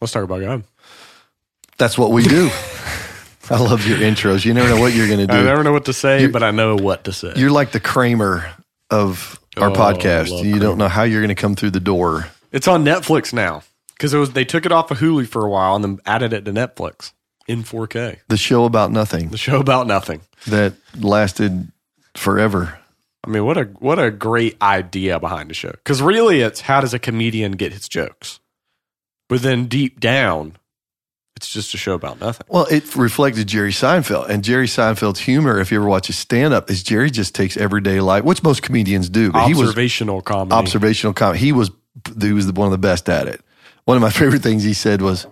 Let's talk about God. That's what we do. I love your intros. You never know what you're going to do. I never know what to say, You- but I know what to say. You're like the Kramer of our Oh, podcast. love You Kramer. don't know how you're going to come through the door. It's on Netflix now because it was they took it off of Hulu for a while and then added it to Netflix in 4K. The show about nothing The show about nothing. that lasted forever. I mean, what a what a great idea behind the show. Because really, it's how does a comedian get his jokes? But then deep down, it's just a show about nothing. Well, it reflected Jerry Seinfeld. And Jerry Seinfeld's humor, if you ever watch his stand up, is Jerry just takes everyday life, which most comedians do. But he was Observational comedy. observational comedy. He was he was one of the best at it. One of my favorite things he said was,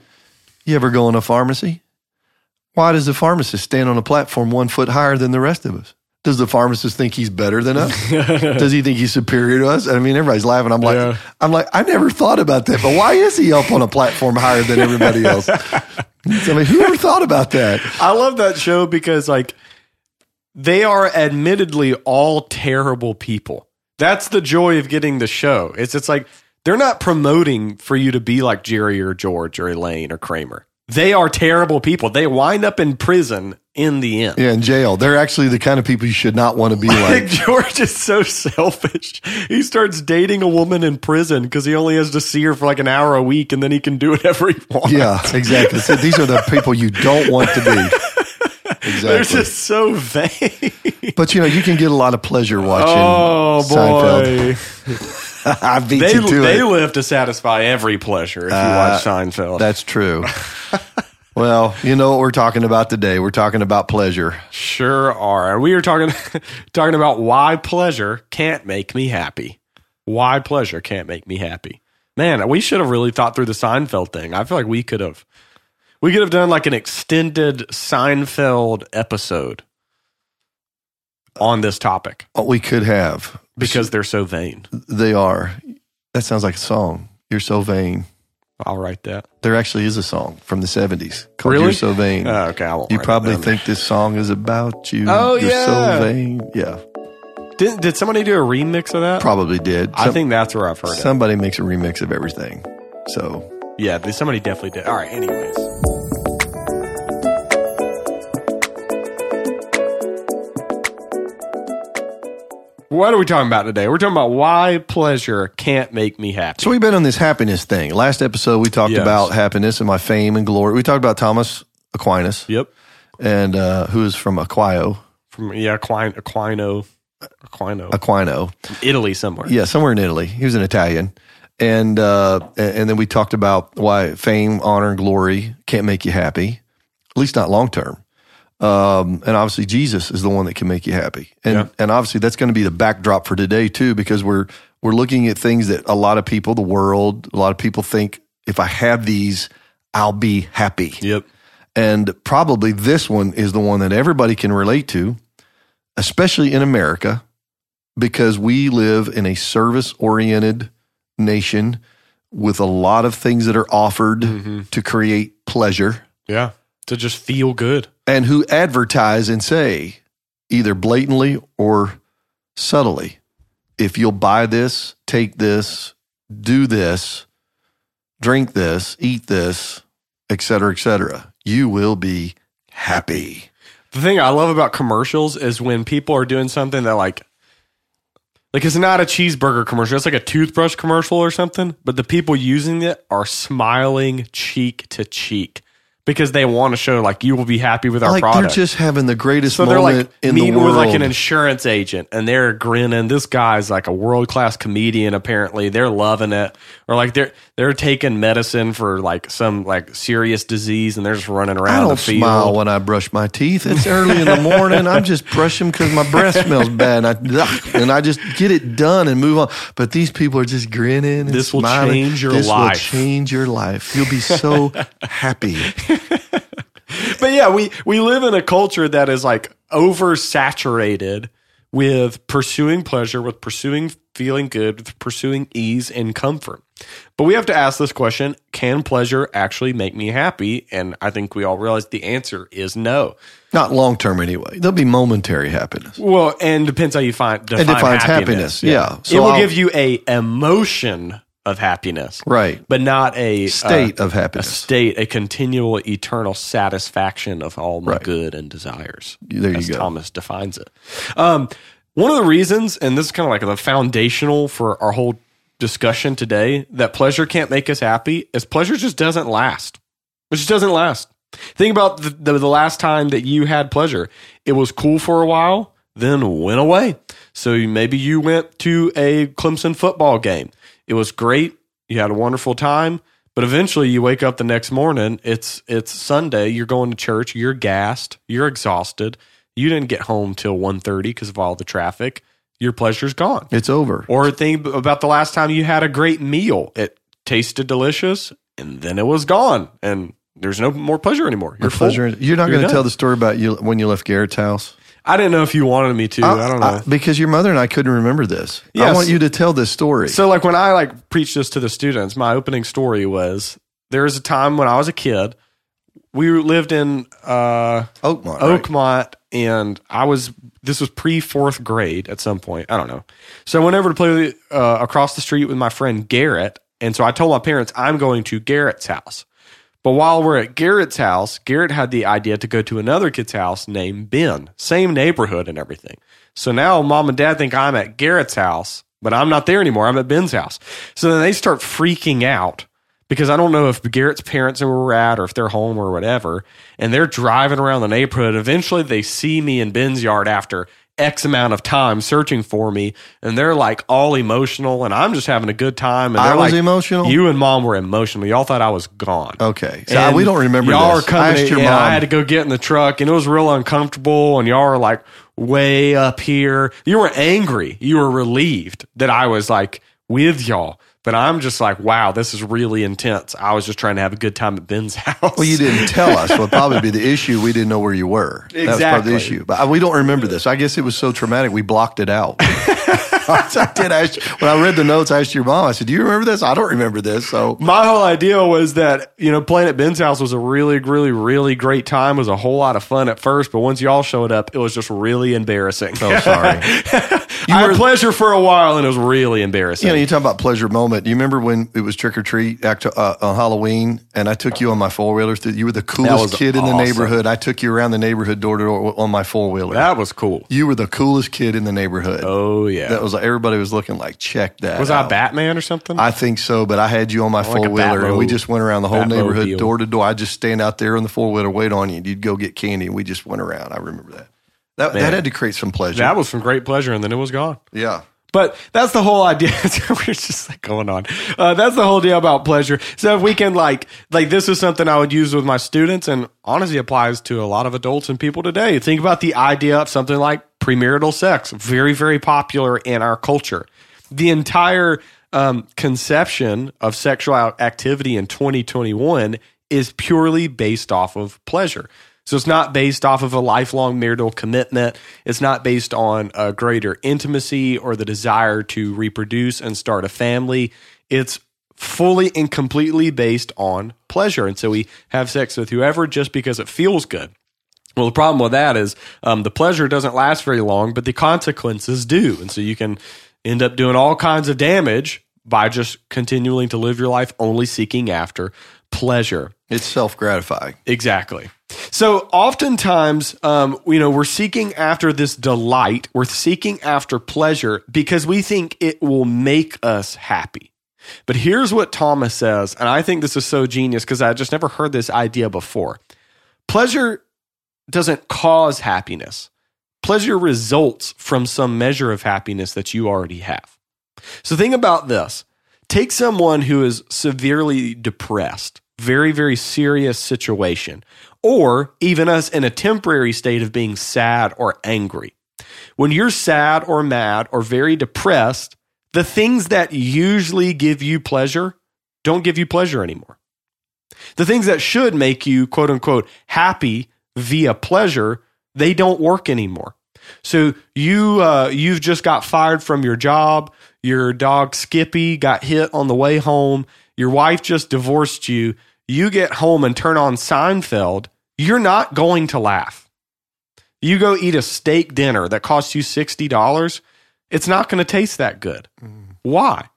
"You ever go in a pharmacy? Why does the pharmacist stand on a platform one foot higher than the rest of us? Does the pharmacist think he's better than us? does he think he's superior to us? I mean, everybody's laughing. I'm like, Yeah. I'm like, I never thought about that. But why is he up on a platform higher than everybody else? I mean, who ever thought about that? I love that show because like they are admittedly all terrible people. That's the joy of getting the show. It's it's like they're not promoting for you to be like Jerry or George or Elaine or Kramer. They are terrible people. They wind up in prison in the end. Yeah, in jail, they're actually the kind of people you should not want to be Like like. George is so selfish. He starts dating a woman in prison because he only has to see her for like an hour a week, and then he can do whatever he wants. Yeah, exactly. So these are the people you don't want to be. Exactly. They're just so vain. But you know, you can get a lot of pleasure watching Oh Seinfeld. boy, I beat they you to they it. live to satisfy every pleasure. If you Uh, watch Seinfeld, That's true. well, you know what we're talking about today. We're talking about pleasure. sure are. We are talking talking about why pleasure can't make me happy. Why pleasure can't make me happy. Man, we should have really thought through the Seinfeld thing. I feel like we could have we could have done like an extended Seinfeld episode on this topic we could have because they're so vain. they are. That sounds like a song. You're so vain. I'll write that. There actually is a song from the 70s called Really? You're So Vain. Oh, okay, you probably think this song is about you. Oh, You're yeah. so vain. Yeah, Did, did somebody do a remix of that? probably did. I think that's where I've heard it. somebody makes a remix of everything. So Yeah, somebody definitely did. All right, anyways. What are we talking about today? We're talking about why pleasure can't make me happy. So we've been on this happiness thing. Last episode we talked Yes. about happiness and my fame and glory. We talked about Thomas Aquinas Yep. and uh, who is from Aquio, From yeah, Aquino, Aquino, Aquino, Aquino. Italy somewhere. Yeah, somewhere in Italy. He was an Italian. And uh, and and then we talked about why fame, honor, and glory can't make you happy, at least not long term. Um, and obviously Jesus is the one that can make you happy. And Yeah. and obviously that's going to be the backdrop for today too, because we're we're looking at things that a lot of people, the world, a lot of people think if I have these, I'll be happy. Yep. And probably this one is the one that everybody can relate to, especially in America, because we live in a service oriented nation with a lot of things that are offered to create pleasure Yeah. To just feel good. And who advertise and say, either blatantly or subtly, if you'll buy this, take this, do this, drink this, eat this, et cetera, et cetera, you will be happy. The thing I love about commercials is when people are doing something that like like it's not a cheeseburger commercial, it's like a toothbrush commercial or something, but the people using it are smiling cheek to cheek because they want to show like you will be happy with our like product. they're just having the greatest so they're moment like in the meeting world. with like an insurance agent and they're grinning. This guy's like a world class comedian. Apparently, they're loving it. Or like they're they're taking medicine for like some like serious disease and they're just running I around don't the field. smile when I brush my teeth. It's early in the morning. I'm just brushing because my breath smells bad, and I, and I just get it done and move on. But these people are just grinning. And This will smiling. change your this life. This will change your life. You'll be so happy. But yeah, we we live in a culture that is like oversaturated with pursuing pleasure, with pursuing feeling good, with pursuing ease and comfort. But we have to ask this question, can pleasure actually make me happy? And I think we all realize the answer is no. Not long term anyway. There'll be momentary happiness. Well, and depends how you find define defines happiness. happiness, yeah. it So will I'll- give you a emotion of happiness, Right. but not a uh, State of happiness, a state, a continual, eternal satisfaction of all my Right. good and desires. There you as go. Thomas defines it. Um, one of the reasons, and this is kind of like the foundational for our whole discussion today, that pleasure can't make us happy is pleasure just doesn't last. It just doesn't last. Think about the, the, the last time that you had pleasure. It was cool for a while, then went away. So maybe you went to a Clemson football game. It was great. You had a wonderful time, but eventually you wake up the next morning. It's it's Sunday. You're going to church. You're gassed. You're exhausted. You didn't get home till 1.30 because of all the traffic. Your pleasure's gone. It's over. Or think about the last time you had a great meal. It tasted delicious, and then it was gone, and there's no more pleasure anymore. You're pleasure. You're not going to tell the story about you when you left Garrett's house. I didn't know if you wanted me to. I, don't know. because your mother and I couldn't remember this. I want you to tell this story. so, like when I like preach this to the students, my opening story was there was a time when I was a kid. We lived in uh, Oakmont. right? Oakmont, and I was this was pre fourth grade at some point. I don't know. So I went over to play uh, across the street with my friend Garrett, and so I told my parents I'm going to Garrett's house. But while we're at Garrett's house, Garrett had the idea to go to another kid's house named Ben, same neighborhood and everything. So now mom and dad think I'm at Garrett's house, but I'm not there anymore. I'm at Ben's house. So then they start freaking out because I don't know if Garrett's parents are where we're at or if they're home or whatever. And they're driving around the neighborhood. Eventually they see me in Ben's yard after X amount of time searching for me. And they're like all emotional and I'm just having a good time. And I was like, emotional? You and mom were emotional. Y'all thought I was gone. Okay. So And we don't remember Y'all this. are coming. I and mom. I had to go get in the truck, and it was real uncomfortable. And y'all are like way up here. You were angry. You were relieved that I was like with y'all. But I'm just like, wow, this is really intense. I was just trying to have a good time at Ben's house. well, you didn't tell us. Would probably be the issue. We didn't know where you were. That was part of the issue. But uh, we don't remember this. I guess it was so traumatic we blocked it out. I did ask when I read the notes. I asked your mom. I said, "Do you remember this?" I don't remember this. So My whole idea was that, you know, playing at Ben's house was a really, really, really great time. It was a whole lot of fun at first, but once y'all showed up, it was just really embarrassing. Oh, sorry. you I had pleasure for a while and it was really embarrassing. You know, you talk about pleasure moment. Do you remember when it was trick or treat act- uh, on Halloween, and I took you on my four wheeler? You were the coolest kid in the neighborhood. I took you around the neighborhood door to door on my four wheeler. that was cool. You were the coolest kid in the neighborhood. Oh, yeah. That was like everybody was looking like, check that. was I. Batman or something? I think so, but I had you on my like four wheeler, and we just went around the whole Batmobile. neighborhood, door to door. I just stand out there on the four wheeler, wait on you, and you'd go get candy, and we just went around. I remember that. That, that had to create some pleasure. that was some great pleasure, and then it was gone. yeah. But that's the whole idea. We're just like going on. Uh, that's the whole deal about pleasure. So if we can like, like this is something I would use with my students and honestly applies to a lot of adults and people today. Think about the idea of something like premarital sex. Very, very popular in our culture. The entire um, conception of sexual activity in 2021 is purely based off of pleasure. So it's not based off of a lifelong marital commitment. It's not based on a greater intimacy or the desire to reproduce and start a family. It's fully and completely based on pleasure. And so we have sex with whoever just because it feels good. Well, the problem with that is um, the pleasure doesn't last very long, but the consequences do. And so you can end up doing all kinds of damage by just continuing to live your life only seeking after pleasure. It's self gratifying. Exactly. So oftentimes, um, you know, we're seeking after this delight. We're seeking after pleasure because we think it will make us happy. But here's what Thomas says, and I think this is so genius because I just never heard this idea before. Pleasure doesn't cause happiness. Pleasure results from some measure of happiness that you already have. So think about this. Take someone who is severely depressed, very, very serious situation, or even us in a temporary state of being sad or angry. When you're sad or mad or very depressed, the things that usually give you pleasure don't give you pleasure anymore. The things that should make you quote unquote happy via pleasure, they don't work anymore. So you uh, you've just got fired from your job. Your dog Skippy got hit on the way home. Your wife just divorced you. You get home and turn on Seinfeld. You're not going to laugh. You go eat a steak dinner that costs you sixty dollars. It's not going to taste that good. Why?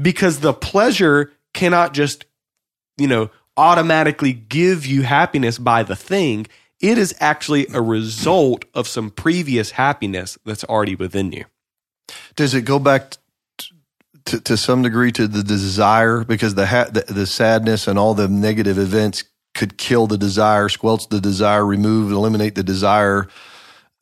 because the pleasure cannot just, you know, automatically give you happiness by the thing. It is actually a result of some previous happiness that's already within you. Does it go back t- to, to some degree to the desire because the, ha- the the sadness and all the negative events could kill the desire, squelch the desire, remove, eliminate the desire,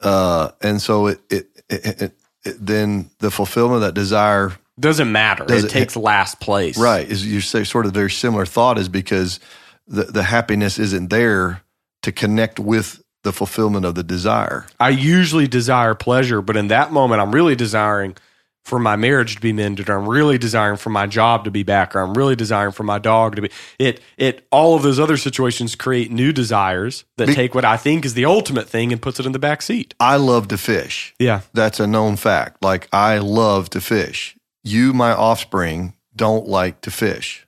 uh, and so it it, it, it, it then the fulfillment of that desire Doesn't matter. Does it, it- takes last place. Right. Is you say sort of very similar thought is because the, the happiness isn't there to connect with the fulfillment of the desire. I usually desire pleasure, but in that moment, I'm really desiring for my marriage to be mended, or I'm really desiring for my job to be back, or I'm really desiring for my dog to be. It it all of those other situations create new desires that Be- take what I think is the ultimate thing and puts it in the back seat. I love to fish. Yeah, That's a known fact. Like I love to fish. You, my offspring, don't like to fish.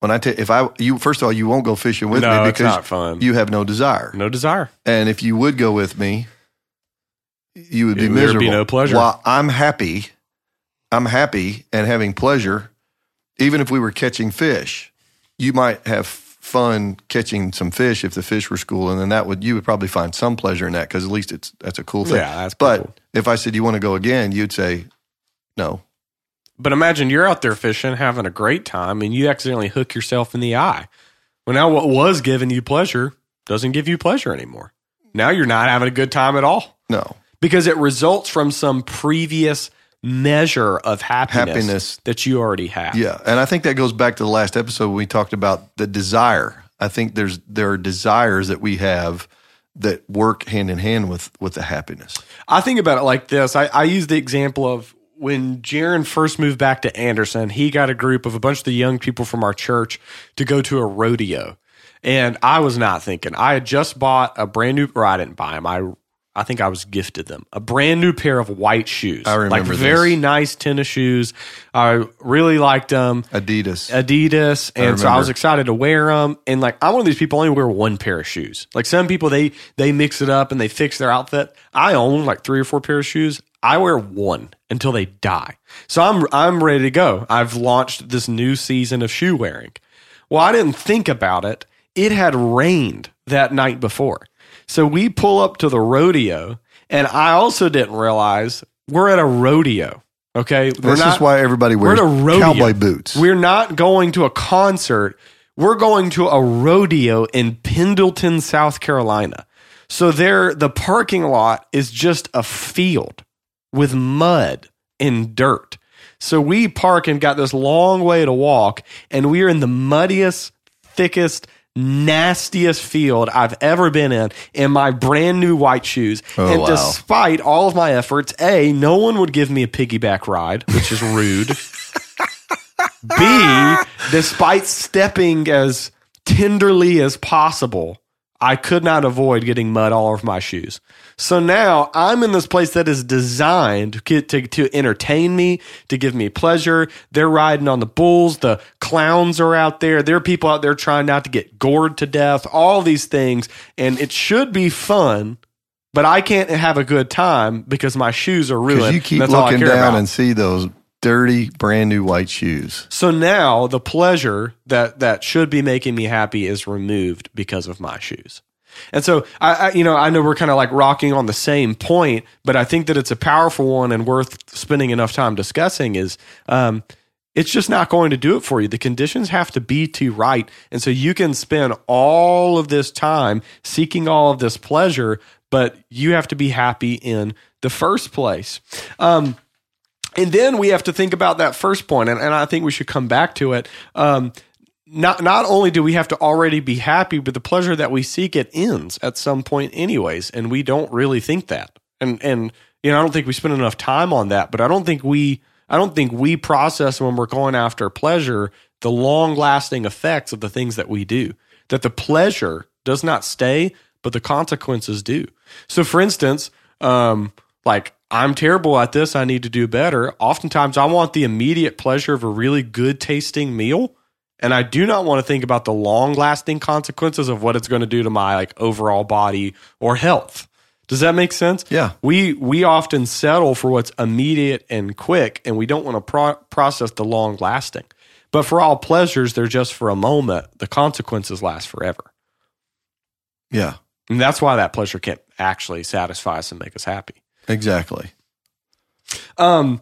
When I tell if I you first of all, you won't go fishing with no, me it's because not fun. you have no desire. no desire. And if you would go with me, you would be It- would be miserable. no pleasure. While I'm happy, I'm happy and having pleasure. Even if we were catching fish, you might have fun catching some fish if the fish were school, and then that would you would probably find some pleasure in that because at least it's that's a cool thing. Yeah, that's but cool. if I said you want to go again, you'd say no. But imagine you're out there fishing, having a great time, and you accidentally hook yourself in the eye. Well, now what was giving you pleasure doesn't give you pleasure anymore. Now you're not having a good time at all No, because it results from some previous measure of happiness, Happiness. that you already have. Yeah, and I think that goes back to the last episode when we talked about the desire. I think there's there are desires that we have that work hand in hand with with the happiness. I think about it like this. I, I use the example of when Jaron first moved back to Anderson, he got a group of a bunch of the young people from our church to go to a rodeo. And I was not thinking. I had just bought a brand new, or I didn't buy them. I, I think I was gifted them a brand new pair of white shoes. I remember like this. very nice tennis shoes. I really liked them. Adidas. Adidas, and so I was excited to wear them. And like I'm one of these people, I only wear one pair of shoes. Like some people, they they mix it up and they fix their outfit. I own like three or four pairs of shoes. I wear one until they die. So I'm I'm ready to go. I've launched this new season of shoe wearing. Well, I didn't think about it. It had rained that night before. So we pull up to the rodeo, and I also didn't realize we're at a rodeo. Okay, we're this not, is why everybody wears at a rodeo. cowboy boots. We're not going to a concert. We're going to a rodeo in Pendleton, South Carolina. So there, the parking lot is just a field with mud and dirt. So we park and got this long way to walk, and we are in the muddiest, thickest, nastiest field I've ever been in in my brand new white shoes. Oh, and wow. despite all of my efforts, A, no one would give me a piggyback ride, which is rude. B, despite stepping as tenderly as possible, I could not avoid getting mud all over my shoes. So now I'm in this place that is designed to, get- to, to entertain me, to give me pleasure. They're riding on the bulls. The clowns are out there. There are people out there trying not to get gored to death, all these things. And it should be fun, but I can't have a good time because my shoes are ruined. You keep That's all I looking down about. and see those dirty, brand new white shoes. So now the pleasure that that should be making me happy is removed because of my shoes. And so I, I you know, I know we're kind of like rocking on the same point, but I think that it's a powerful one and worth spending enough time discussing is um it's just not going to do it for you. The conditions have to be too right. And so you can spend all of this time seeking all of this pleasure, but you have to be happy in the first place. Um, and then we have to think about that first point, and, and I think we should come back to it. Um, not not only do we have to already be happy, but the pleasure that we seek it ends at some point, anyways, and we don't really think that. And and you know, I don't think we spend enough time on that. But I don't think we I don't think we process when we're going after pleasure the long lasting effects of the things that we do. That the pleasure does not stay, but the consequences do. So, for instance, um, like I'm terrible at this, I need to do better. Oftentimes, I want the immediate pleasure of a really good tasting meal, and I do not want to think about the long lasting consequences of what it's going to do to my like overall body or health. Does that make sense? Yeah. We we often settle for what's immediate and quick, and we don't want to pro- process the long lasting. But for all pleasures, they're just for a moment. The consequences last forever, Yeah, and that's why that pleasure can't actually satisfy us and make us happy. Exactly. Um,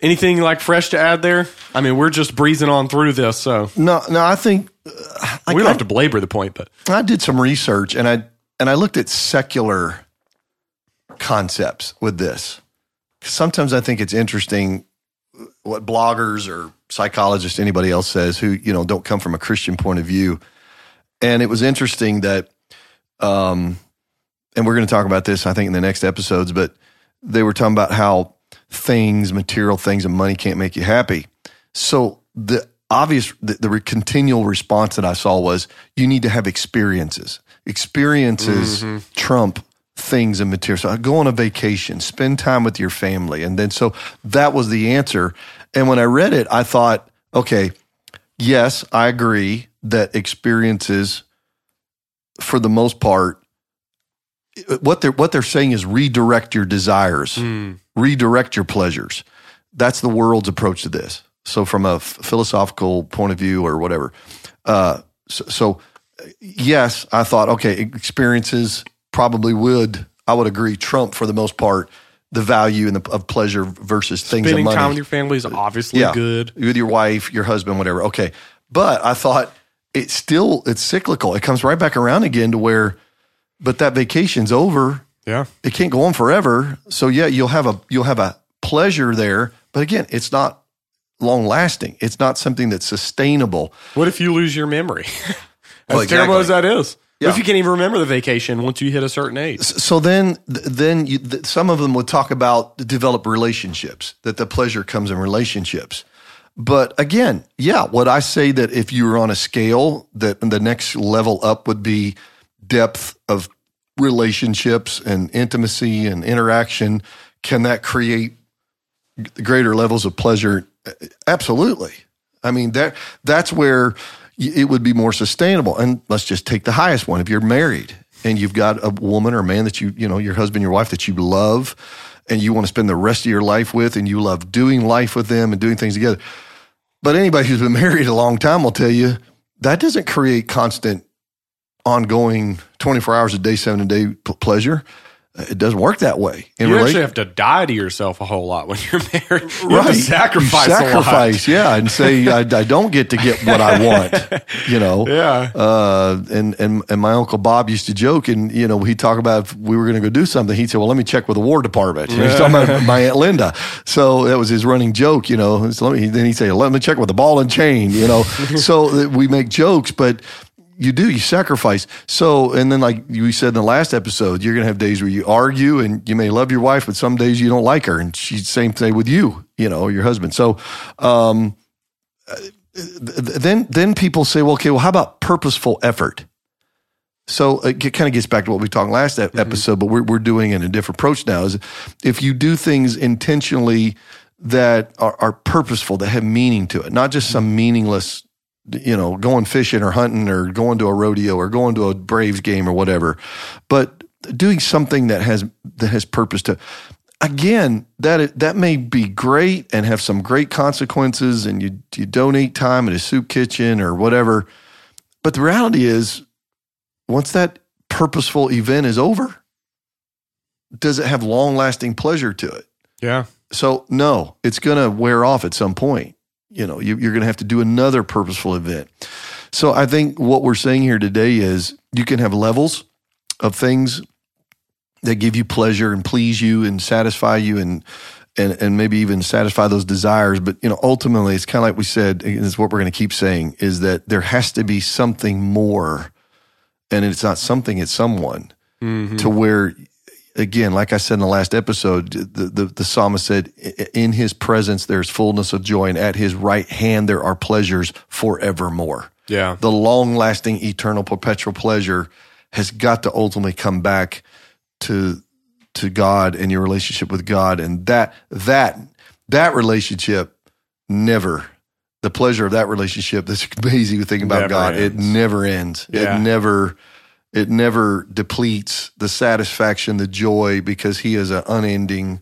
anything like fresh to add there? I mean, we're just breezing on through this, so No, no, I think uh, we don't I, have to belabor the point. But I did some research and I and I looked at secular concepts with this. Sometimes I think it's interesting what bloggers or psychologists, anybody else says who you know don't come from a Christian point of view. And it was interesting that, um, and we're going to talk about this, I think, in the next episodes. But they were talking about how things, material things, and money can't make you happy. So the obvious, the, the continual response that I saw was, you need to have experiences. Experiences mm-hmm. trump things and material. So uh, go on a vacation, spend time with your family. And then so that was the answer. And when I read it, I thought, okay, yes, I agree that experiences, for the most part, what they're what they're saying is redirect your desires, redirect your pleasures. That's the world's approach to this. So, from a f- philosophical point of view or whatever, uh, so, so yes, I thought okay, experiences probably would I would agree trump for the most part the value and the, of pleasure versus things spending time with your family is obviously good. with your wife, your husband, whatever. Okay, but I thought it's still it's cyclical. It comes right back around again to where, but that vacation's over. Yeah. It can't go on forever. So yeah, you'll have a you'll have a pleasure there, but again, it's not long lasting. It's not something that's sustainable. What if you lose your memory? as Well, terrible as that is. Yeah. If you can't even remember the vacation once you hit a certain age? So then, then you, some of them would talk about develop relationships. That the pleasure comes in relationships. But again, yeah, would I say that if you were on a scale, that the next level up would be depth of relationships and intimacy and interaction? Can that create greater levels of pleasure? Absolutely. I mean that that's where it would be more sustainable. And let's just take the highest one. If you're married and you've got a woman or a man that you you know your husband, your wife that you love, and you want to spend the rest of your life with, and you love doing life with them and doing things together. But anybody who's been married a long time will tell you that doesn't create constant, ongoing, 24 hours a day, seven a day p- pleasure. Uh, It doesn't work that way. In You rela- actually have to die to yourself a whole lot when you're married. You have to sacrifice, You sacrifice, yeah, and say I, I don't get to get what I want, you know. Yeah. Uh, and and and my uncle Bob used to joke, and you know, he'd talk about if we were going to go do something. He'd say, "Well, let me check with the War Department." And he's talking about my aunt Linda, so that was his running joke, you know. So let me, then he'd say, "Let me check with the ball and chain," you know. so that we make jokes, but you do you sacrifice. So and then like you said in the last episode you're going to have days where you argue and you may love your wife but some days you don't like her and she's same thing with you you know your husband. So um then then people say well okay well how about purposeful effort? So uh, it kind of gets back to what we talked last ep- mm-hmm. episode but we're, we're doing it in a different approach now is if you do things intentionally that are, are purposeful that have meaning to it not just some mm-hmm. meaningless you know, going fishing or hunting or going to a rodeo or going to a Braves game or whatever, but doing something that has that has purpose to. Again, that that may be great and have some great consequences, and you you donate time at a soup kitchen or whatever. But the reality is, once that purposeful event is over, does it have long lasting pleasure to it? Yeah. So no, it's going to wear off at some point. You know, you, you're going to have to do another purposeful event. So I think what we're saying here today is you can have levels of things that give you pleasure and please you and satisfy you and and and maybe even satisfy those desires. But you know, ultimately, it's kind of like we said. and It's what we're going to keep saying is that there has to be something more, and it's not something; it's someone mm-hmm. to where again, like I said in the last episode, the, the, the psalmist said, in his presence, there's fullness of joy, and at his right hand, there are pleasures forevermore. Yeah. The long lasting, eternal, perpetual pleasure has got to ultimately come back to, to God and your relationship with God. And that, that, that relationship never, the pleasure of that relationship, that's amazing to think about Never God. It never ends. Yeah. It never, It never depletes the satisfaction, the joy, because he is an unending,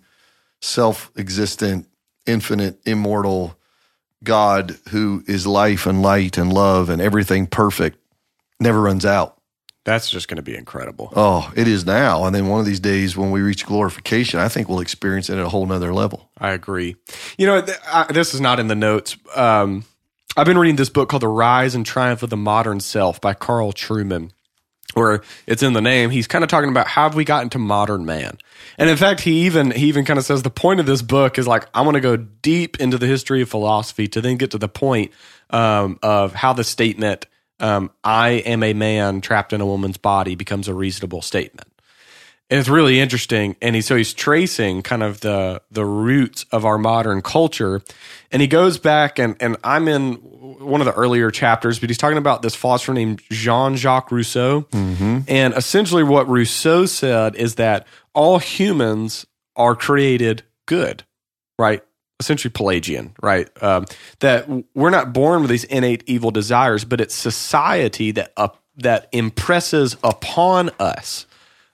self existent, infinite, immortal God who is life and light and love and everything perfect, never runs out. That's just going to be incredible. Oh, it is now. And then one of these days when we reach glorification, I think we'll experience it at a whole nother level. I agree. You know, th- I, this is not in the notes. Um, I've been reading this book called The Rise and Triumph of the Modern Self by Carl Trueman, where it's in the name. He's kind of talking about how have we gotten to modern man. And in fact, he even he even kind of says the point of this book is like I want to go deep into the history of philosophy to then get to the point um, of how the statement um, "I am a man trapped in a woman's body" becomes a reasonable statement. And it's really interesting. And he so he's tracing kind of the the roots of our modern culture. And he goes back and and I'm in one of the earlier chapters, but he's talking about this philosopher named Jean Jacques Rousseau. And essentially what Rousseau said is that all humans are created good, right? Essentially Pelagian, right? Um, that we're not born with these innate evil desires, but it's society that up that impresses upon us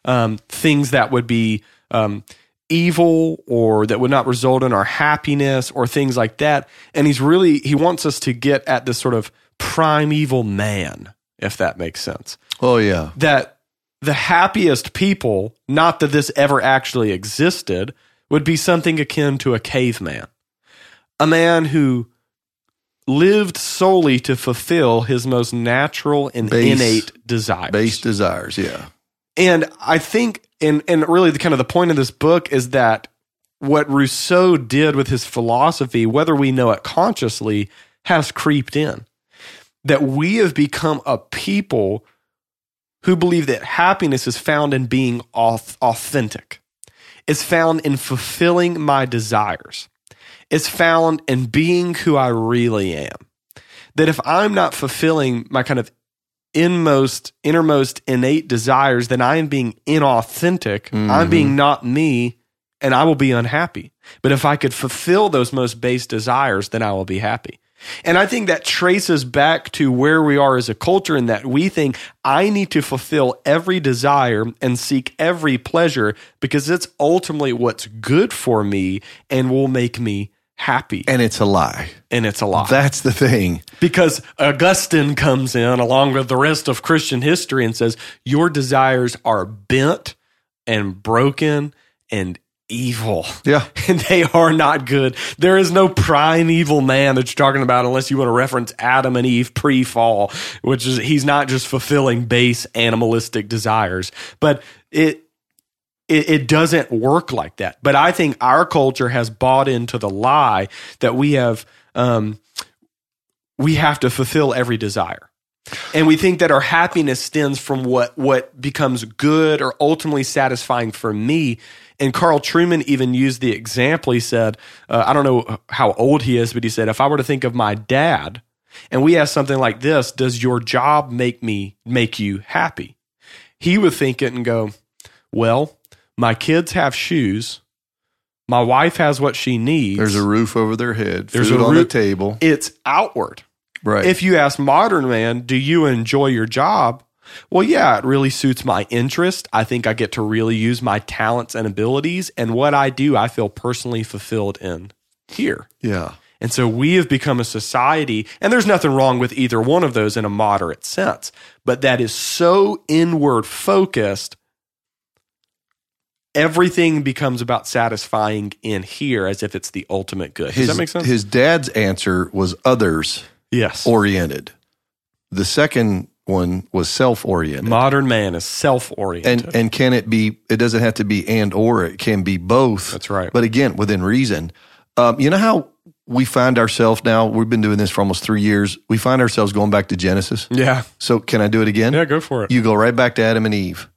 um, things that would be um, evil or that would not result in our happiness or things like that. And he's really, he wants us to get at this sort of primeval man, if that makes sense. Oh, yeah. That the happiest people, not that this ever actually existed, would be something akin to a caveman, a man who lived solely to fulfill his most natural and Base- innate desires. Base desires. Yeah. And I think, and and really, the kind of the point of this book is that what Rousseau did with his philosophy, whether we know it consciously, has creeped in. That we have become a people who believe that happiness is found in being authentic. It's found in fulfilling my desires. It's found in being who I really am. That if I'm not fulfilling my kind of inmost, innermost innate desires, then I am being inauthentic. I'm mm-hmm. being not me, and I will be unhappy. But if I could fulfill those most base desires, then I will be happy. And I think that traces back to where we are as a culture in that we think I need to fulfill every desire and seek every pleasure because it's ultimately what's good for me and will make me happy. And it's a lie. And it's a lie That's the thing. because Augustine comes in along with the rest of Christian history and says, Your desires are bent and broken and evil. Yeah. And they are not good. There is no primeval man that you're talking about unless you want to reference Adam and Eve pre fall, which is he's not just fulfilling base animalistic desires, but it it, it doesn't work like that. But I think our culture has bought into the lie that we have um, we have to fulfill every desire. And we think that our happiness stems from what what becomes good or ultimately satisfying for me. And Carl Trueman even used the example. He said, uh, I don't know how old he is, but he said, if I were to think of my dad, and we ask something like this, does your job make me make you happy? He would think it and go, well, my kids have shoes. My wife has what she needs. There's a roof over their head. There's food a on the table. it's outward. Right. If you ask modern man, do you enjoy your job? Well, yeah, it really suits my interest. I think I get to really use my talents and abilities. And what I do, I feel personally fulfilled in here. yeah. And so we have become a society, and there's nothing wrong with either one of those in a moderate sense, but that is so inward focused. Everything becomes about satisfying in here as if it's the ultimate good. Does His, that make sense? his dad's answer was others yes. oriented. The second one was self oriented. Modern man is self oriented. and and can it be it doesn't have to be and or it can be both That's right. but again within reason um, you know how we find ourselves now we've been doing this for almost three years we find ourselves going back to genesis yeah. so can i do it again Yeah, go for it. you go right back to adam and eve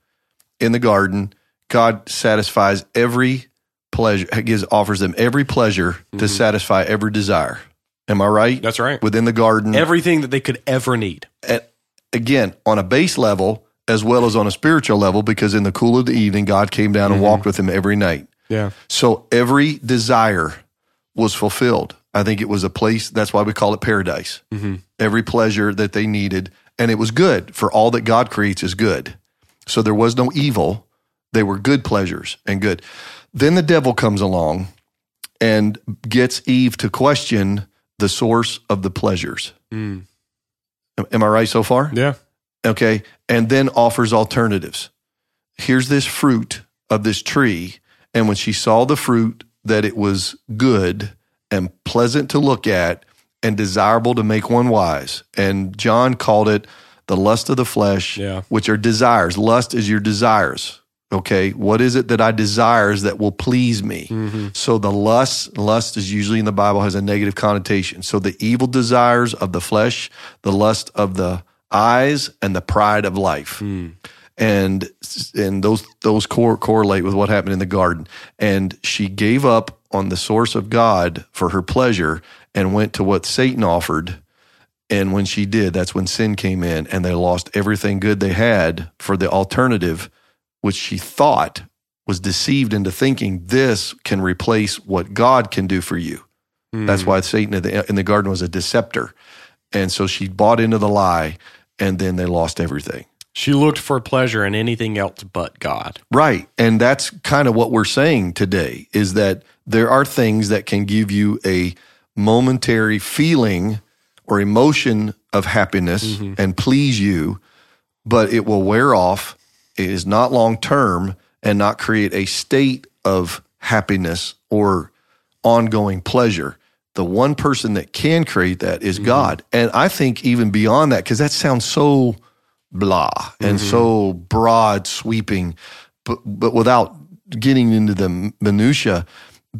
in the garden god satisfies every pleasure gives offers them every pleasure to satisfy every desire. Am i right? Mm-hmm. That's right. within the garden. Everything that they could ever need. at, again on a base level as well as on a spiritual level because in the cool of the evening god came down and walked with him every night. Yeah. so every desire was fulfilled. I think it was a place that's why we call it paradise. Every pleasure that they needed. And it was good. For all that god creates is good. So there was no evil. They were good pleasures and good. Then the devil comes along and gets Eve to question the source of the pleasures. Mm. Am- I right so far? Yeah. Okay. And then offers alternatives. Here's this fruit of this tree. And when she saw the fruit, that it was good and pleasant to look at and desirable to make one wise. And John called it the lust of the flesh, Yeah. which are desires. Lust is your desires. Okay. What is it that I desires that will please me? Mm-hmm. So the lust, lust is usually in the Bible has a negative connotation. So the evil desires of the flesh, the lust of the eyes, and the pride of life. Hmm. And and those those cor- correlate with what happened in the garden. And she gave up on the source of God for her pleasure and went to what Satan offered. And when she did, that's when sin came in and they lost everything good they had for the alternative, which she thought was deceived into thinking this can replace what God can do for you. That's hmm. why Satan in the, in the garden was a deceptor. And so she bought into the lie and then they lost everything. She looked for pleasure in anything else but God. Right. And that's kind of what we're saying today is that there are things that can give you a momentary feeling or emotion of happiness mm-hmm. and please you, but it will wear off. It is not long term and not create a state of happiness or ongoing pleasure. The one person that can create that is mm-hmm. God. And I think even beyond that, because that sounds so blah and mm-hmm. so broad sweeping, but, but without getting into the minutia,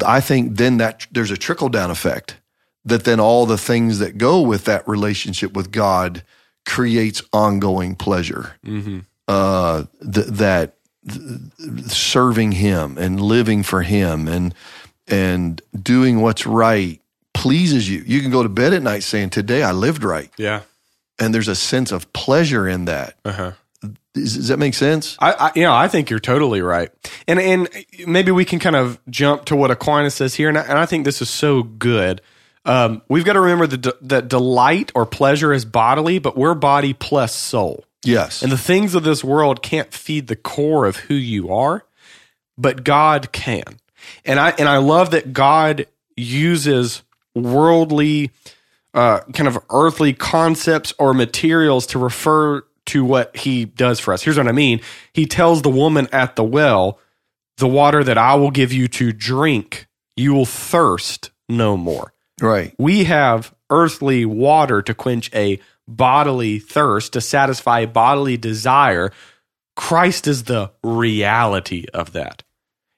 I think then that there's a trickle down effect that then all the things that go with that relationship with God creates ongoing pleasure. Mm-hmm. Uh, th- that th- serving Him and living for Him and and doing what's right pleases you. You can go to bed at night saying, "Today I lived right," Yeah. and there's a sense of pleasure in that. Uh-huh. Does, does that make sense? I, I you know, I think you're totally right. And and maybe we can kind of jump to what Aquinas says here and I, and I think this is so good. Um, we've got to remember that, that delight or pleasure is bodily, but we're body plus soul. Yes. And the things of this world can't feed the core of who you are, but God can. And I and I love that God uses worldly uh, kind of earthly concepts or materials to refer to what he does for us. Here's what I mean. He tells the woman at the well, the water that I will give you to drink, you will thirst no more right. we have earthly water to quench a bodily thirst, to satisfy a bodily desire. Christ is the reality of that.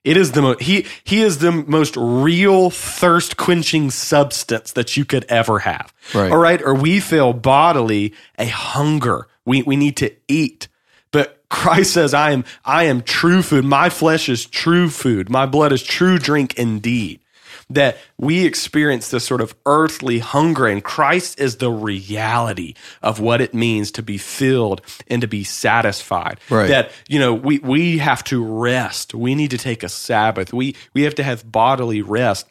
It is the mo- he he is the most real thirst quenching substance that you could ever have. Right. All right, or we feel bodily a hunger. We we need to eat. But Christ says, I am I am true food. My flesh is true food. My blood is true drink indeed that we experience this sort of earthly hunger, and Christ is the reality of what it means to be filled and to be satisfied. Right. That you know we we have to rest. We need to take a Sabbath. We we have to have bodily rest.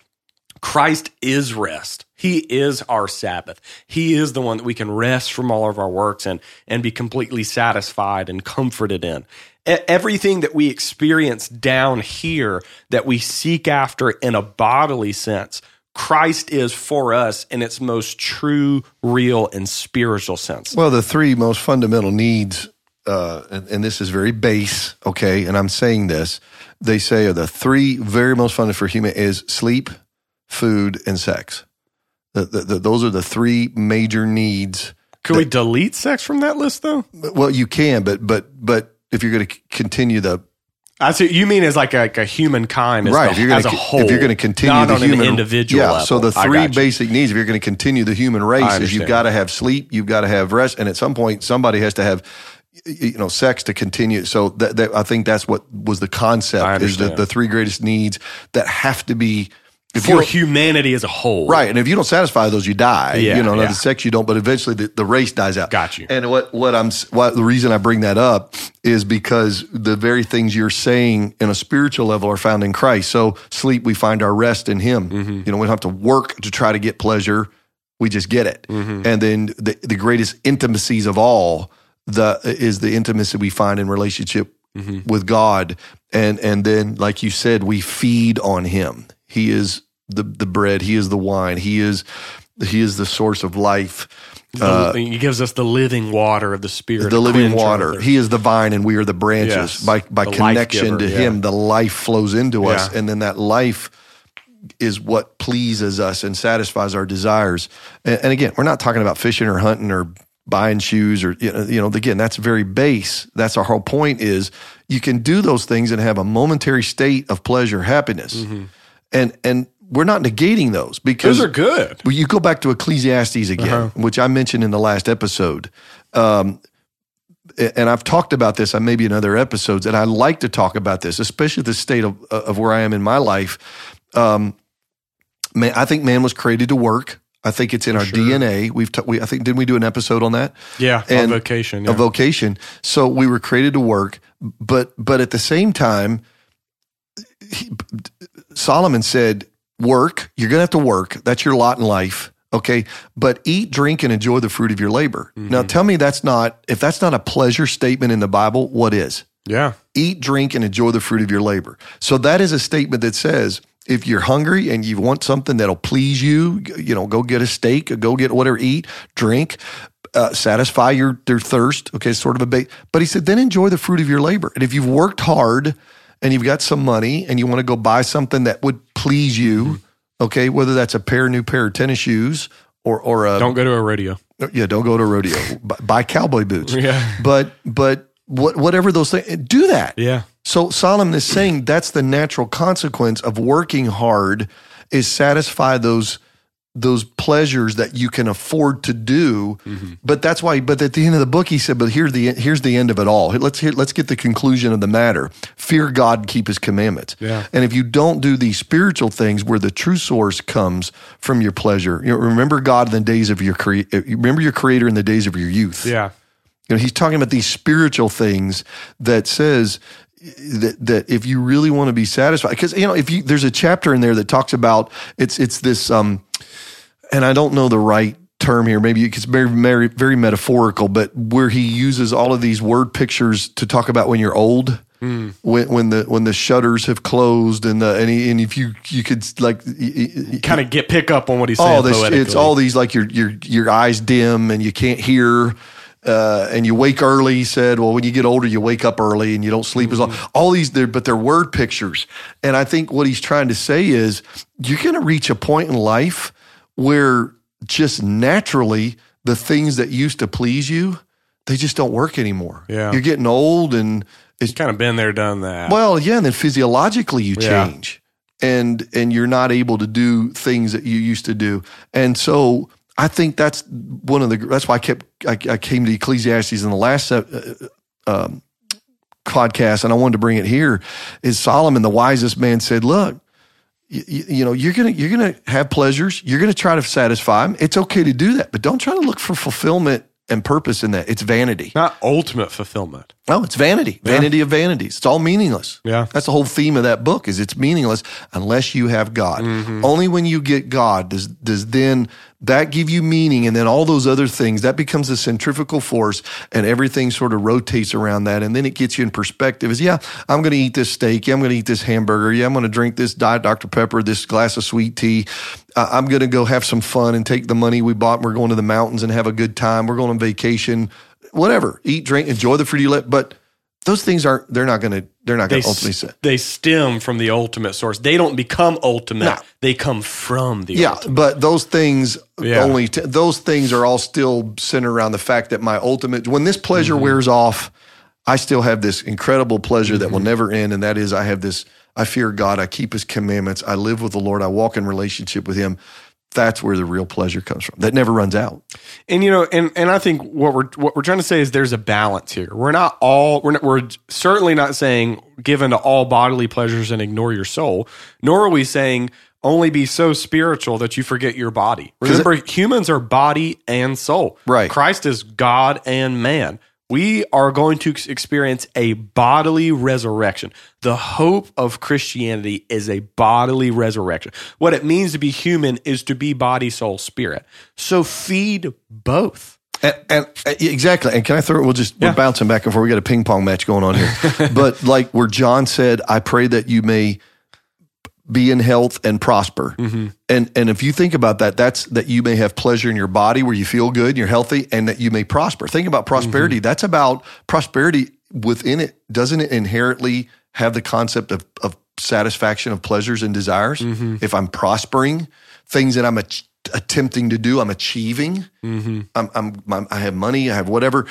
Christ is rest. He is our Sabbath. He is the one that we can rest from all of our works and and be completely satisfied and comforted in. Everything that we experience down here that we seek after in a bodily sense, Christ is for us in its most true, real, and spiritual sense. Well, the three most fundamental needs, uh, and, and this is very base, okay, and I'm saying this, they say are the three very most fundamental for human is sleep, food, and sex. The, the, the, those are the three major needs. Could we delete sex from that list, though? Well, you can, but but but if you're going to continue the I see. You mean as like a, like a humankind, as, right, the, if you're going as a whole, if you're going to continue not the on human an individual yeah. level. So the three basic needs, if you're going to continue the human race, is you've got to have sleep, you've got to have rest, and at some point somebody has to have you know sex to continue. So that, that I think that's what was the concept is the, the three greatest needs that have to be if for humanity as a whole, Right, and if you don't satisfy those, you die. Yeah, you know, yeah. the sex you don't, but eventually the, the race dies out. Got you. And what what I'm what the reason I bring that up is because the very things you're saying in a spiritual level are found in Christ. So sleep, we find our rest in Him. Mm-hmm. You know, we don't have to work to try to get pleasure; we just get it. Mm-hmm. And then the the greatest intimacies of all the is the intimacy we find in relationship with God, and and then like you said, we feed on Him. He is the the bread. He is the wine. He is he is the source of life. The- uh, he gives us the living water of the spirit, the living water. He is the vine, and we are the branches. Yes. By by connection giver, to yeah. Him, the life flows into us, Yeah. and then that life is what pleases us and satisfies our desires. And, and again, we're not talking about fishing or hunting or buying shoes or you know, you know again that's very base that's our whole point is you can do those things and have a momentary state of pleasure happiness mm-hmm. And and we're not negating those because. Those are good. well, you go back to Ecclesiastes again, Uh-huh. which I mentioned in the last episode. Um, and I've talked about this on maybe in other episodes, and I like to talk about this, especially the state of, of where I am in my life. Um, man, I think man was created to work. I think it's in our sure. DNA. We've, t- we, I think, didn't we do an episode on that? Yeah, And on vacation. a vocation. So we were created to work, but but at the same time, he, Solomon said, "Work. You're going to have to work. That's your lot in life." Okay, but eat, drink, and enjoy the fruit of your labor. Now, tell me that's not if that's not a pleasure statement in the Bible. What is? yeah, Eat, drink, and enjoy the fruit of your labor. So that is a statement that says if you're hungry and you want something that'll please you, you know, go get a steak, go get whatever, eat, drink, uh, satisfy your, your thirst. Okay, sort of a bait. But he said, then enjoy the fruit of your labor. And if you've worked hard and you've got some money and you want to go buy something that would please you, mm-hmm. okay, whether that's a pair new pair of tennis shoes or or a don't go to a rodeo. Uh, yeah, don't go to a rodeo. buy, buy cowboy boots. Yeah. But but what whatever those things do that. Yeah, So Solomon is saying that's the natural consequence of working hard is satisfy those those pleasures that you can afford to do. Mm-hmm. But that's why. But at the end of the book, he said, "But here's the here's the end of it all. Let's hear, let's get the conclusion of the matter. Fear God and keep His commandments. Yeah. And if you don't do these spiritual things, where the true source comes from your pleasure, you know, remember God in the days of your cre- remember your Creator in the days of your youth. yeah, You know, he's talking about these spiritual things that says that, that if you really want to be satisfied, because you know, if you there's a chapter in there that talks about it's it's this um, and I don't know the right term here. Maybe it's very very very metaphorical, but where he uses all of these word pictures to talk about when you're old. When, when the when the shutters have closed and the and, he, and if you you could like kind of get pick up on what he's saying. this, it's all these like your your your eyes dim and you can't hear. Uh, and you wake early. He said, "Well, when you get older, you wake up early and you don't sleep as long." All these, they're, but they're word pictures. And I think what he's trying to say is, you're going to reach a point in life where just naturally the things that used to please you, they just don't work anymore. Yeah. you're getting old, and it's kind of been there, done that. well, yeah, and then physiologically you Yeah. change. And and you're not able to do things that you used to do. And so I think that's one of the that's why I kept I, I came to Ecclesiastes in the last uh, uh, um, podcast and I wanted to bring it here is Solomon the wisest man said, "Look, you, you know, you're to you're to have pleasures. You're to try to satisfy them. It's okay to do that, but don't try to look for fulfillment and purpose in that. It's vanity. not ultimate fulfillment. Oh, it's vanity. Vanity of vanities. It's all meaningless. Yeah. That's the whole theme of that book is it's meaningless unless you have God. Mm-hmm. Only when you get God does does then that give you meaning and then all those other things that becomes a centrifugal force and everything sort of rotates around that and then it gets you in perspective is yeah i'm going to eat this steak yeah i'm going to eat this hamburger yeah i'm going to drink this diet dr pepper this glass of sweet tea i'm going to go have some fun and take the money we bought and we're going to the mountains and have a good time we're going on vacation whatever eat drink enjoy the fruity lip but those things aren't they're not going to they're not going to ultimately s- say they stem from the ultimate source. They don't become ultimate. No. They come from the Yeah, ultimate. but those things Yeah. only t- those things are all still centered around the fact that my ultimate when this pleasure Mm-hmm. wears off, I still have this incredible pleasure that will never end, and that is I have this. I fear God. I keep His commandments. I live with the Lord. I walk in relationship with Him. That's where the real pleasure comes from. That never runs out. And you know, and and I think what we're what we're trying to say is there's a balance here. We're not all we're not, we're certainly not saying give into all bodily pleasures and ignore your soul. Nor are we saying only be so spiritual that you forget your body. Remember, humans are body and soul. Right. Christ is God and man. We are going to experience a bodily resurrection. The hope of Christianity is a bodily resurrection. What it means to be human is to be body, soul, spirit. So feed both. And, and exactly. And can I throw it? We'll just, Yeah. we're bouncing back and forth. We got a ping pong match going on here. but like where John said, I pray that you may be in health and prosper. Mm-hmm. And and if you think about that, that's that you may have pleasure in your body where you feel good, and you're healthy, and that you may prosper. Think about prosperity. Mm-hmm. That's about prosperity within it. Doesn't it inherently have the concept of, of satisfaction of pleasures and desires? Mm-hmm. If I'm prospering, things that I'm ach- attempting to do, I'm achieving. Mm-hmm. I'm, I'm, I'm, I have money, I have whatever.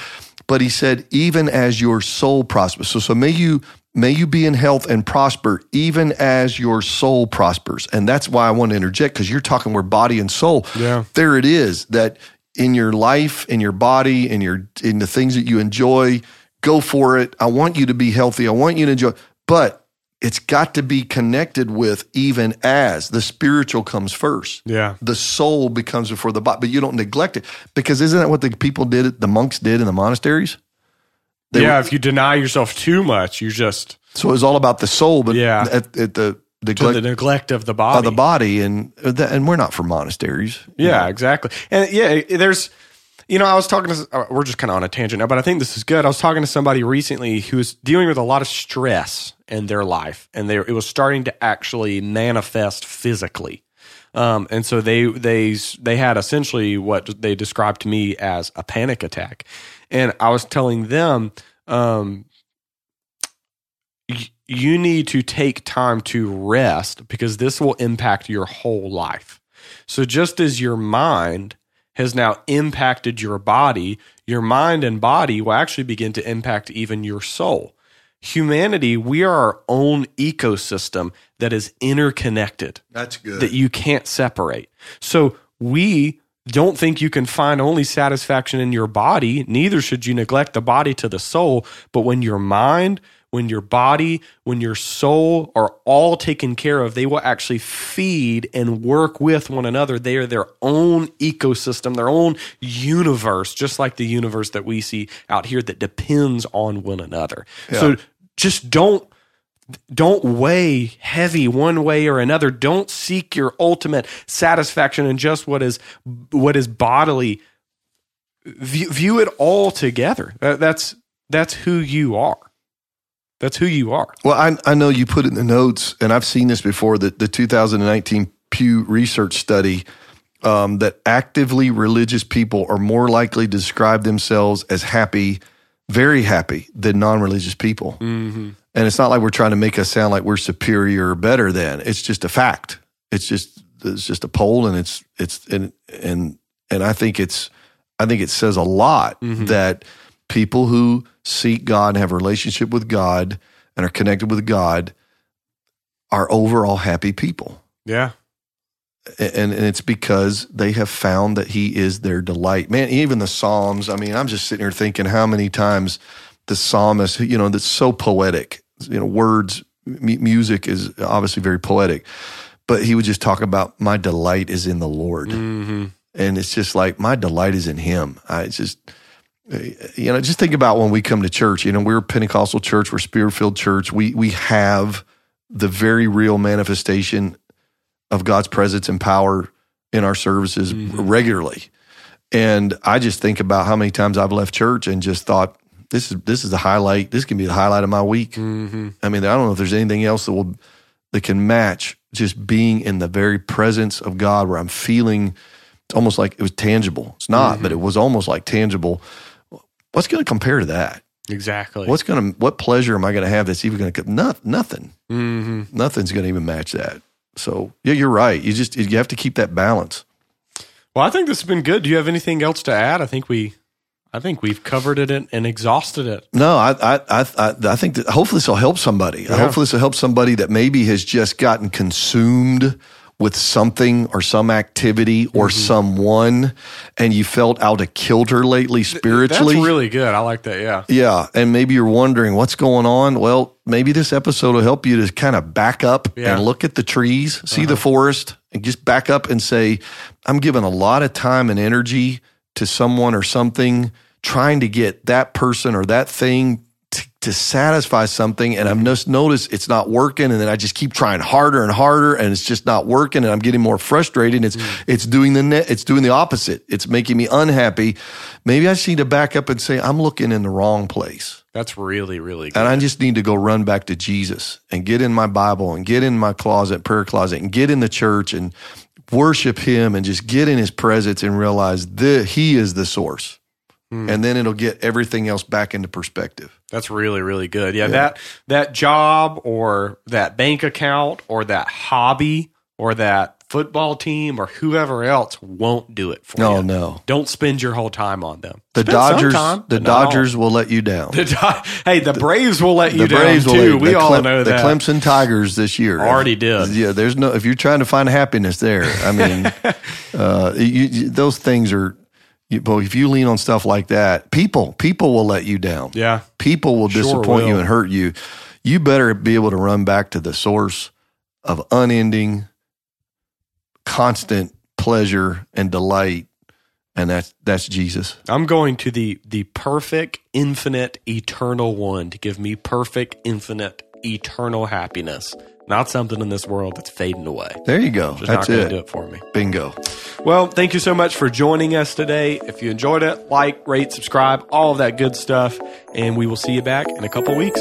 But he said, even as your soul prospers. So, so may you, may you be in health and prosper, even as your soul prospers. And that's why I want to interject because you're talking where body and soul. Yeah. There it is that in your life, in your body, in your, in the things that you enjoy, go for it. I want you to be healthy. I want you to enjoy, but it's got to be connected with even as the spiritual comes first Yeah. the soul becomes before the body, but you don't neglect it because isn't that what the people did? The monks did in the monasteries. Yeah. were- if you deny yourself too much, you just so it was all about the soul, but Yeah. at, at the neglect the neglect of the body, of the body, and that, and we're not for monasteries. Yeah, exactly. And yeah, there's, you know, I was talking to, uh, we're just kind of on a tangent now, but I think this is good. I was talking to somebody recently who's dealing with a lot of stress in their life, and they, it was starting to actually manifest physically. Um, and so they they they had essentially what they described to me as a panic attack, and I was telling them, um, you need to take time to rest because this will impact your whole life. So just as your mind has now impacted your body, your mind and body will actually begin to impact even your soul. Humanity, we are our own ecosystem that is interconnected That's good. that you can't separate. So we don't think you can find only satisfaction in your body, neither should you neglect the body to the soul. But when your mind, when your body, when your soul are all taken care of, they will actually feed and work with one another. They are their own ecosystem, their own universe, just like the universe that we see out here that depends on one another. So just don't don't weigh heavy one way or another. Don't seek your ultimate satisfaction in just what is what is bodily. View, view it all together. That's that's who you are. That's who you are. Well, I, I know you put it in the notes, and I've seen this before that the 2019 Pew Research study um, that actively religious people are more likely to describe themselves as happy, very happy, than non religious people. mm-hmm. And it's not like we're trying to make us sound like we're superior or better than. It's just a fact. It's just it's just a poll, and it's it's and and and I think it's I think it says a lot Mhm. that people who seek God and have a relationship with God and are connected with God are overall happy people. yeah And, and it's because they have found that he is their delight. Man, even the Psalms, I mean, I'm just sitting here thinking how many times the psalmist, you know, that's so poetic, you know, words, m- music is obviously very poetic, but he would just talk about my delight is in the Lord. mm-hmm. And it's just like my delight is in him. I just, you know, just think about when we come to church, you know, we're a Pentecostal church, we're spirit filled church. We, we have the very real manifestation of God's presence and power in our services Mhm. regularly. And I just think about how many times I've left church and just thought, this is this is the highlight. This can be the highlight of my week. Mm-hmm. I mean, I don't know if there's anything else that will that can match just being in the very presence of God, where I'm feeling it's almost like it was tangible. It's not, but it was almost like tangible. What's going to compare to that? exactly What's going to what pleasure am I going to have that's even going to not nothing? mm-hmm. Nothing's going to even match that. So yeah, you're right. You just you have to keep that balance. well i think this has been good do you have anything else to add i think we i think we've covered it and, exhausted it No, I I I I, I think that hopefully this will help somebody. Yeah. Hopefully this will help somebody that maybe has just gotten consumed with something or some activity or Mm-hmm. someone, and you felt out of kilter lately spiritually. that's really good i like that yeah yeah, and maybe you're wondering what's going on. Well, maybe this episode will help you to kind of back up Yeah. Uh-huh. and look at the trees, see the forest, and just back up and say, I'm giving a lot of time and energy to someone or something, trying to get that person or that thing to, to satisfy something and I've just noticed it's not working and then I just keep trying harder and harder and it's just not working and I'm getting more frustrated. It's mm. it's doing the net it's doing the opposite. It's making me unhappy. Maybe I just need to back up and say I'm looking in the wrong place. That's really, really good. And I just need to go run back to Jesus and get in my Bible and get in my closet, prayer closet, and get in the church and worship him and just get in his presence and realize that he is the source. Mm. And then it'll get everything else back into perspective. That's really, really good. Yeah, yeah, that that job or that bank account or that hobby or that football team or whoever else won't do it for no, you. No, no. Don't spend your whole time on them. The spend Dodgers, time, the Dodgers will let you down. The, hey, the Braves will let you down too. We all Clem, know that. The Clemson Tigers this year already did. Yeah, there's no. If you're trying to find happiness there, I mean, uh, you, you, those things are but if you lean on stuff like that, people people will let you down. Yeah, people will sure disappoint will. you and hurt you. You better be able to run back to the source of unending, constant pleasure and delight, and that's that's Jesus. I'm going to the the perfect, infinite, eternal one to give me perfect, infinite, eternal happiness not something in this world that's fading away. There you go. Just that's not it. Do it for me. Bingo. Well, thank you so much for joining us today. If you enjoyed it, like, rate, subscribe, all of that good stuff, and we will see you back in a couple weeks.